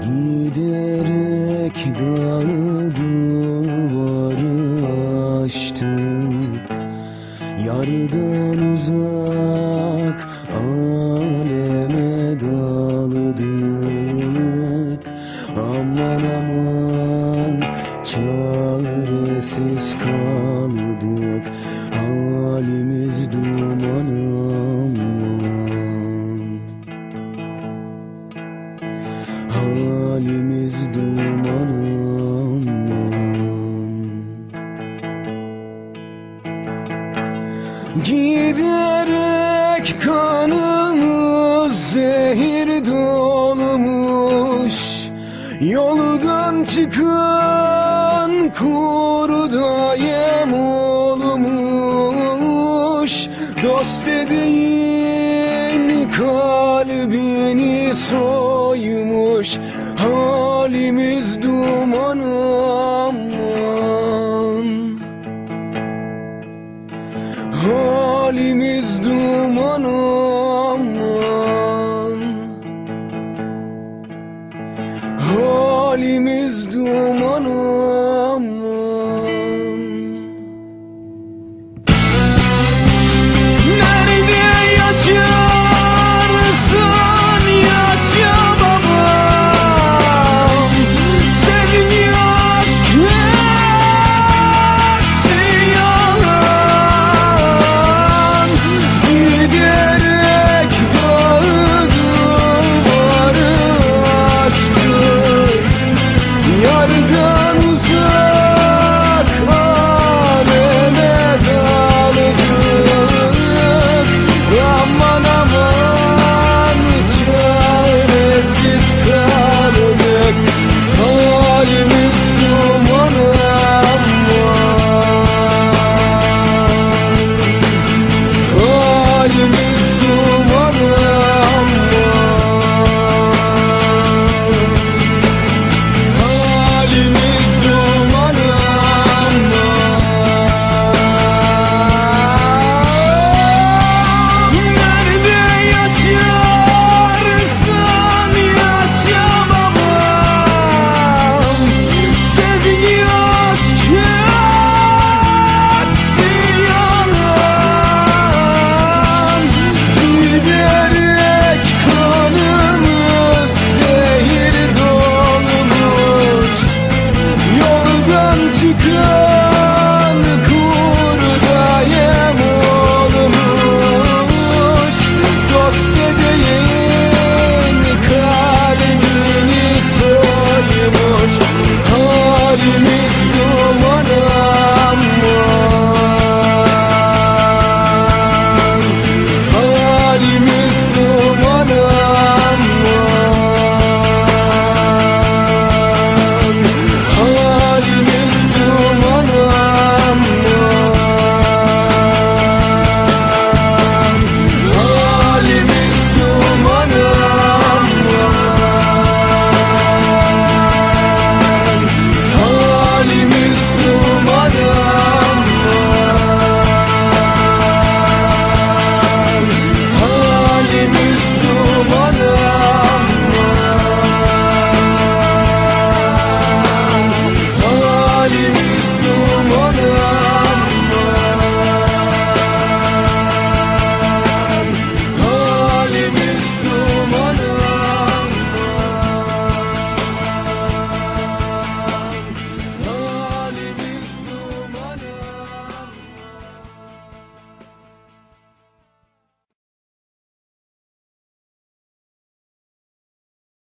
Giderek dağı duvarı aştık Yardan uzak aleme daldık. Aman aman çaresiz kaldık. Halimiz duman Giderek kanımız zehir dolmuş. Yoldan çıkan kurda yem olmuş. Dost dediğin kalbini soymuş. Halimiz duman Giderek dağı duvarı aştık